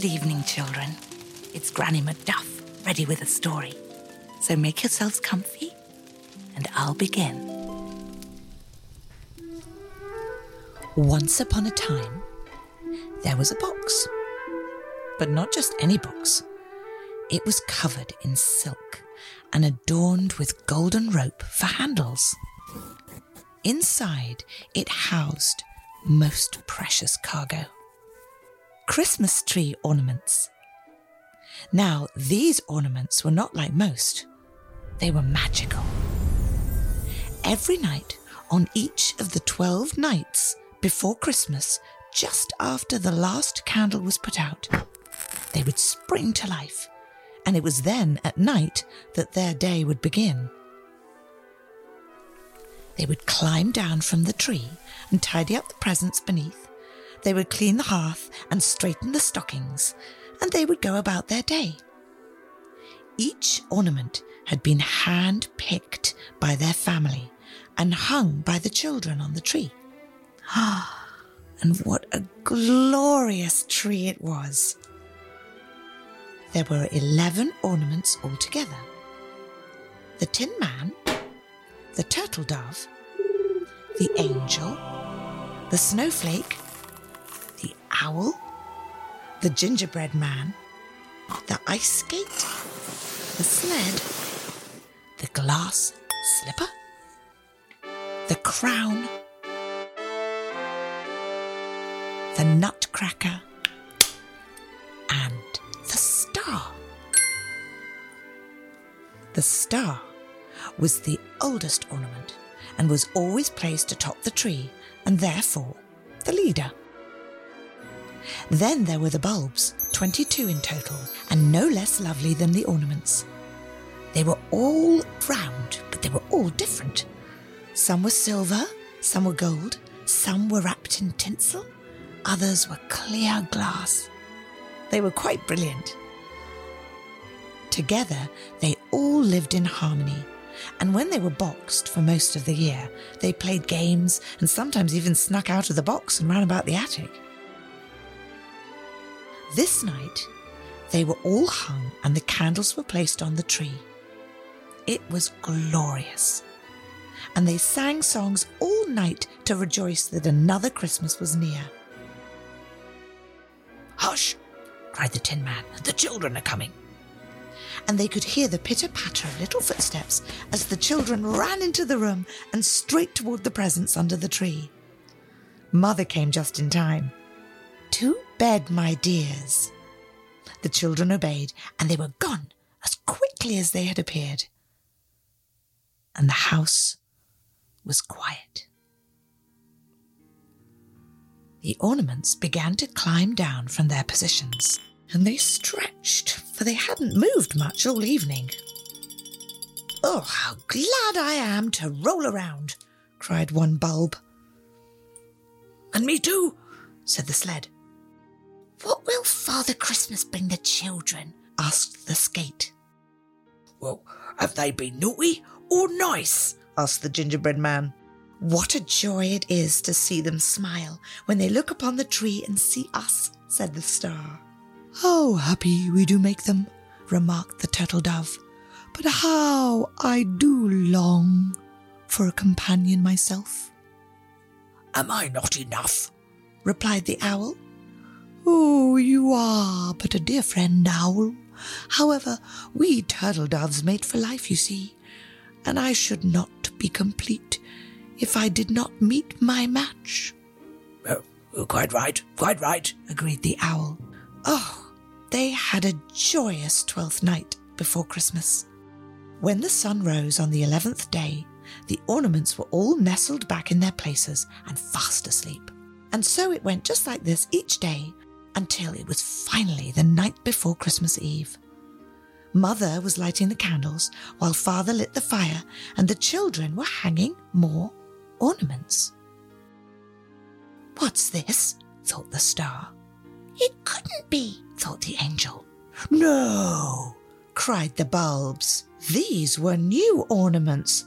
Good evening, children. It's Granny MacDuff, ready with a story. So make yourselves comfy, and I'll begin. Once upon a time, there was a box. But not just any box. It was covered in silk and adorned with golden rope for handles. Inside, it housed most precious cargo Christmas tree ornaments. Now, these ornaments were not like most, they were magical. Every night, on each of the 12 nights before Christmas, just after the last candle was put out, they would spring to life, and it was then at night that their day would begin. They would climb down from the tree and tidy up the presents beneath. They would clean the hearth and straighten the stockings, and they would go about their day. Each ornament had been hand picked by their family and hung by the children on the tree. Ah, and what a glorious tree it was! There were 11 ornaments altogether the Tin Man, the Turtle Dove, the Angel, the Snowflake, the Owl, the Gingerbread Man, the Ice Skate, the Sled, the Glass Slipper, the Crown, the Nutcracker, and the Star. The star was the oldest ornament and was always placed atop the tree and therefore the leader. Then there were the bulbs, 22 in total, and no less lovely than the ornaments. They were all round, but they were all different. Some were silver, some were gold, some were wrapped in tinsel, others were clear glass. They were quite brilliant. Together, they all lived in harmony, and when they were boxed for most of the year, they played games and sometimes even snuck out of the box and ran about the attic. This night, they were all hung and the candles were placed on the tree. It was glorious. And they sang songs all night to rejoice that another Christmas was near. Hush! cried the Tin Man. The children are coming. And they could hear the pitter patter of little footsteps as the children ran into the room and straight toward the presents under the tree. Mother came just in time. To bed, my dears. The children obeyed, and they were gone as quickly as they had appeared. And the house was quiet. The ornaments began to climb down from their positions, and they stretched, for they hadn't moved much all evening. Oh, how glad I am to roll around, cried one bulb. And me too, said the sled. What will Father Christmas bring the children? asked the skate. Well, have they been naughty or nice? asked the gingerbread man. What a joy it is to see them smile when they look upon the tree and see us, said the star. How happy we do make them, remarked the turtle dove. But how I do long for a companion myself. Am I not enough? replied the owl. Oh, you are but a dear friend, owl. However, we turtle doves mate for life, you see, and I should not be complete if I did not meet my match. Oh, oh, quite right, quite right, agreed the owl. Oh, they had a joyous twelfth night before Christmas. When the sun rose on the eleventh day, the ornaments were all nestled back in their places and fast asleep. And so it went just like this each day until it was finally the night before Christmas Eve. Mother was lighting the candles while Father lit the fire, and the children were hanging more ornaments. What's this? thought the star. It couldn't be, thought the angel. No, cried the bulbs. These were new ornaments.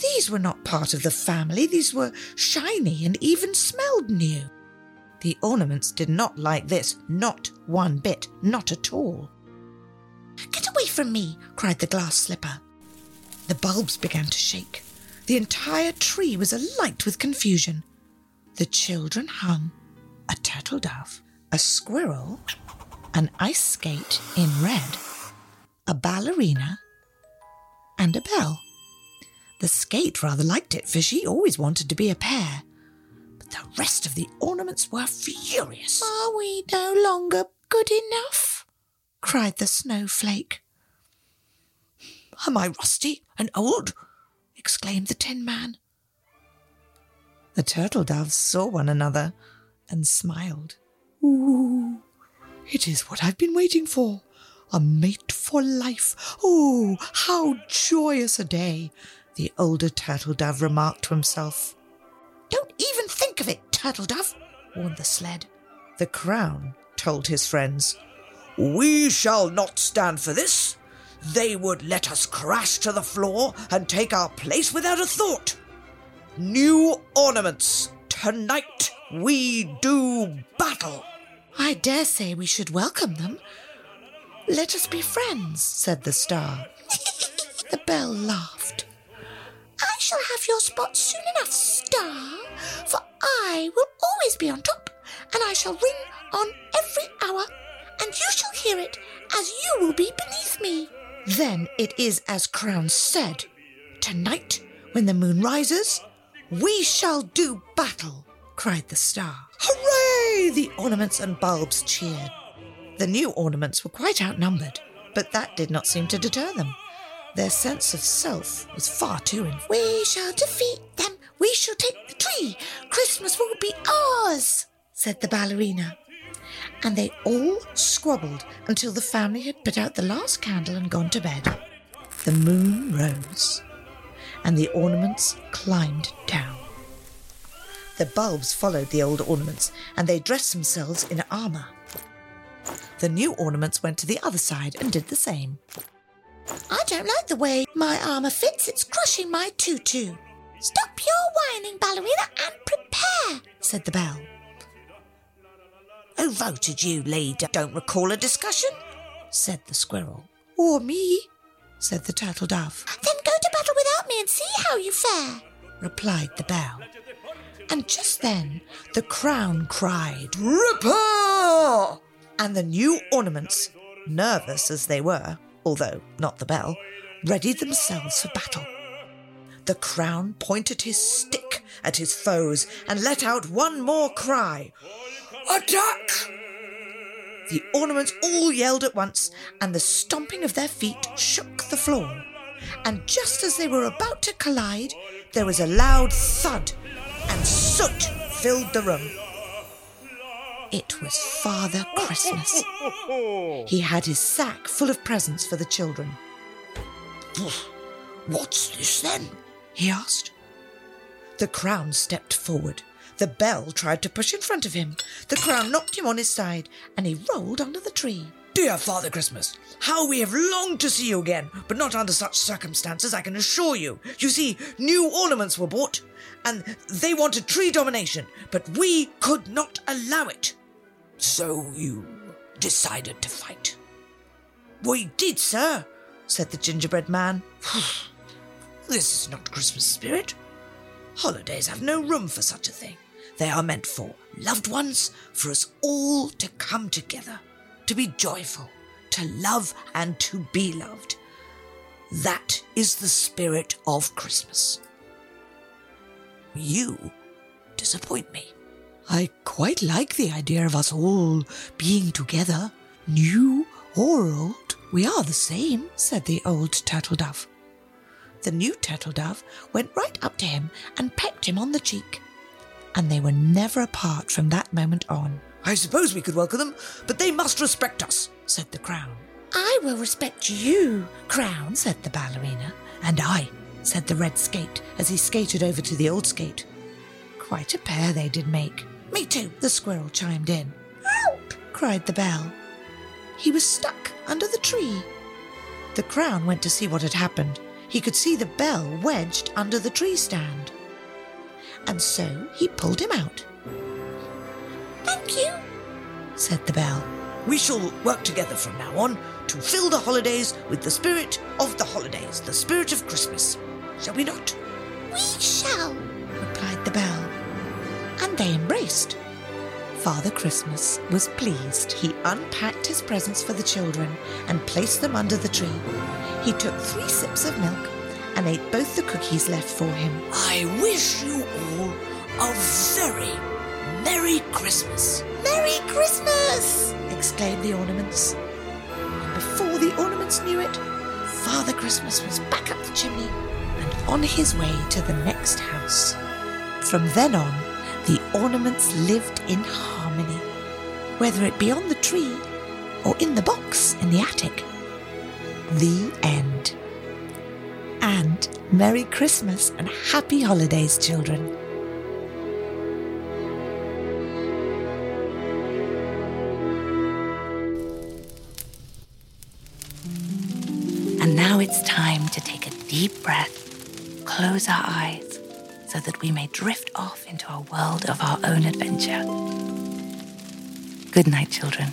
These were not part of the family. These were shiny and even smelled new. The ornaments did not like this, not one bit, not at all. Get away from me, cried the glass slipper. The bulbs began to shake. The entire tree was alight with confusion. The children hung a turtle dove, a squirrel, an ice skate in red, a ballerina, and a bell. The skate rather liked it, for she always wanted to be a pair. The rest of the ornaments were furious. Are we no longer good enough? cried the snowflake. Am I rusty and old? exclaimed the Tin Man. The turtle doves saw one another and smiled. Ooh, it is what I've been waiting for. A mate for life. Oh, how joyous a day, the older turtle dove remarked to himself. Don't even think of it, turtle dove, warned the sled. The crown told his friends. We shall not stand for this. They would let us crash to the floor and take our place without a thought. New ornaments. Tonight we do battle. I dare say we should welcome them. Let us be friends, said the star. the bell laughed. I shall have your spot soon enough, star, for I will always be on top, and I shall ring on every hour, and you shall hear it, as you will be beneath me. Then it is as Crown said. Tonight, when the moon rises, we shall do battle, cried the star. Hooray! The ornaments and bulbs cheered. The new ornaments were quite outnumbered, but that did not seem to deter them. Their sense of self was far too in. We shall defeat them. We shall take the Christmas will be ours, said the ballerina. And they all squabbled until the family had put out the last candle and gone to bed. The moon rose, and the ornaments climbed down. The bulbs followed the old ornaments, and they dressed themselves in armour. The new ornaments went to the other side and did the same. I don't like the way my armour fits. It's crushing my tutu. Stop your whining, ballerina, and prepare, said the bell. Who voted you leader? Don't recall a discussion, said the squirrel. Or me, said the turtle dove. Then go to battle without me and see how you fare, replied the bell. And just then the crown cried, Ripper! And the new ornaments, nervous as they were, although not the bell, readied themselves for battle. The crown pointed his stick at his foes and let out one more cry Attack! The ornaments all yelled at once, and the stomping of their feet shook the floor. And just as they were about to collide, there was a loud thud, and soot filled the room. It was Father Christmas. He had his sack full of presents for the children. What's this then? He asked. The crown stepped forward. The bell tried to push in front of him. The crown knocked him on his side, and he rolled under the tree. Dear Father Christmas, how we have longed to see you again, but not under such circumstances, I can assure you. You see, new ornaments were bought, and they wanted tree domination, but we could not allow it. So you decided to fight? We did, sir, said the gingerbread man. this is not Christmas spirit. Holidays have no room for such a thing. They are meant for loved ones, for us all to come together, to be joyful, to love and to be loved. That is the spirit of Christmas. You disappoint me. I quite like the idea of us all being together, new or old. We are the same, said the old turtle dove. The new turtle dove went right up to him and pecked him on the cheek. And they were never apart from that moment on. I suppose we could welcome them, but they must respect us, said the crown. I will respect you, crown, said the ballerina. And I, said the red skate as he skated over to the old skate. Quite a pair they did make. Me too, the squirrel chimed in. Help! cried the bell. He was stuck under the tree. The crown went to see what had happened. He could see the bell wedged under the tree stand. And so he pulled him out. Thank you, said the bell. We shall work together from now on to fill the holidays with the spirit of the holidays, the spirit of Christmas. Shall we not? We shall, replied the bell. And they embraced. Father Christmas was pleased. He unpacked his presents for the children and placed them under the tree. He took three sips of milk and ate both the cookies left for him. I wish you all a very Merry Christmas. Merry Christmas! exclaimed the ornaments. And before the ornaments knew it, Father Christmas was back up the chimney and on his way to the next house. From then on, the ornaments lived in harmony, whether it be on the tree or in the box in the attic. The end. And Merry Christmas and Happy Holidays, children. And now it's time to take a deep breath, close our eyes, so that we may drift off into a world of our own adventure. Good night, children.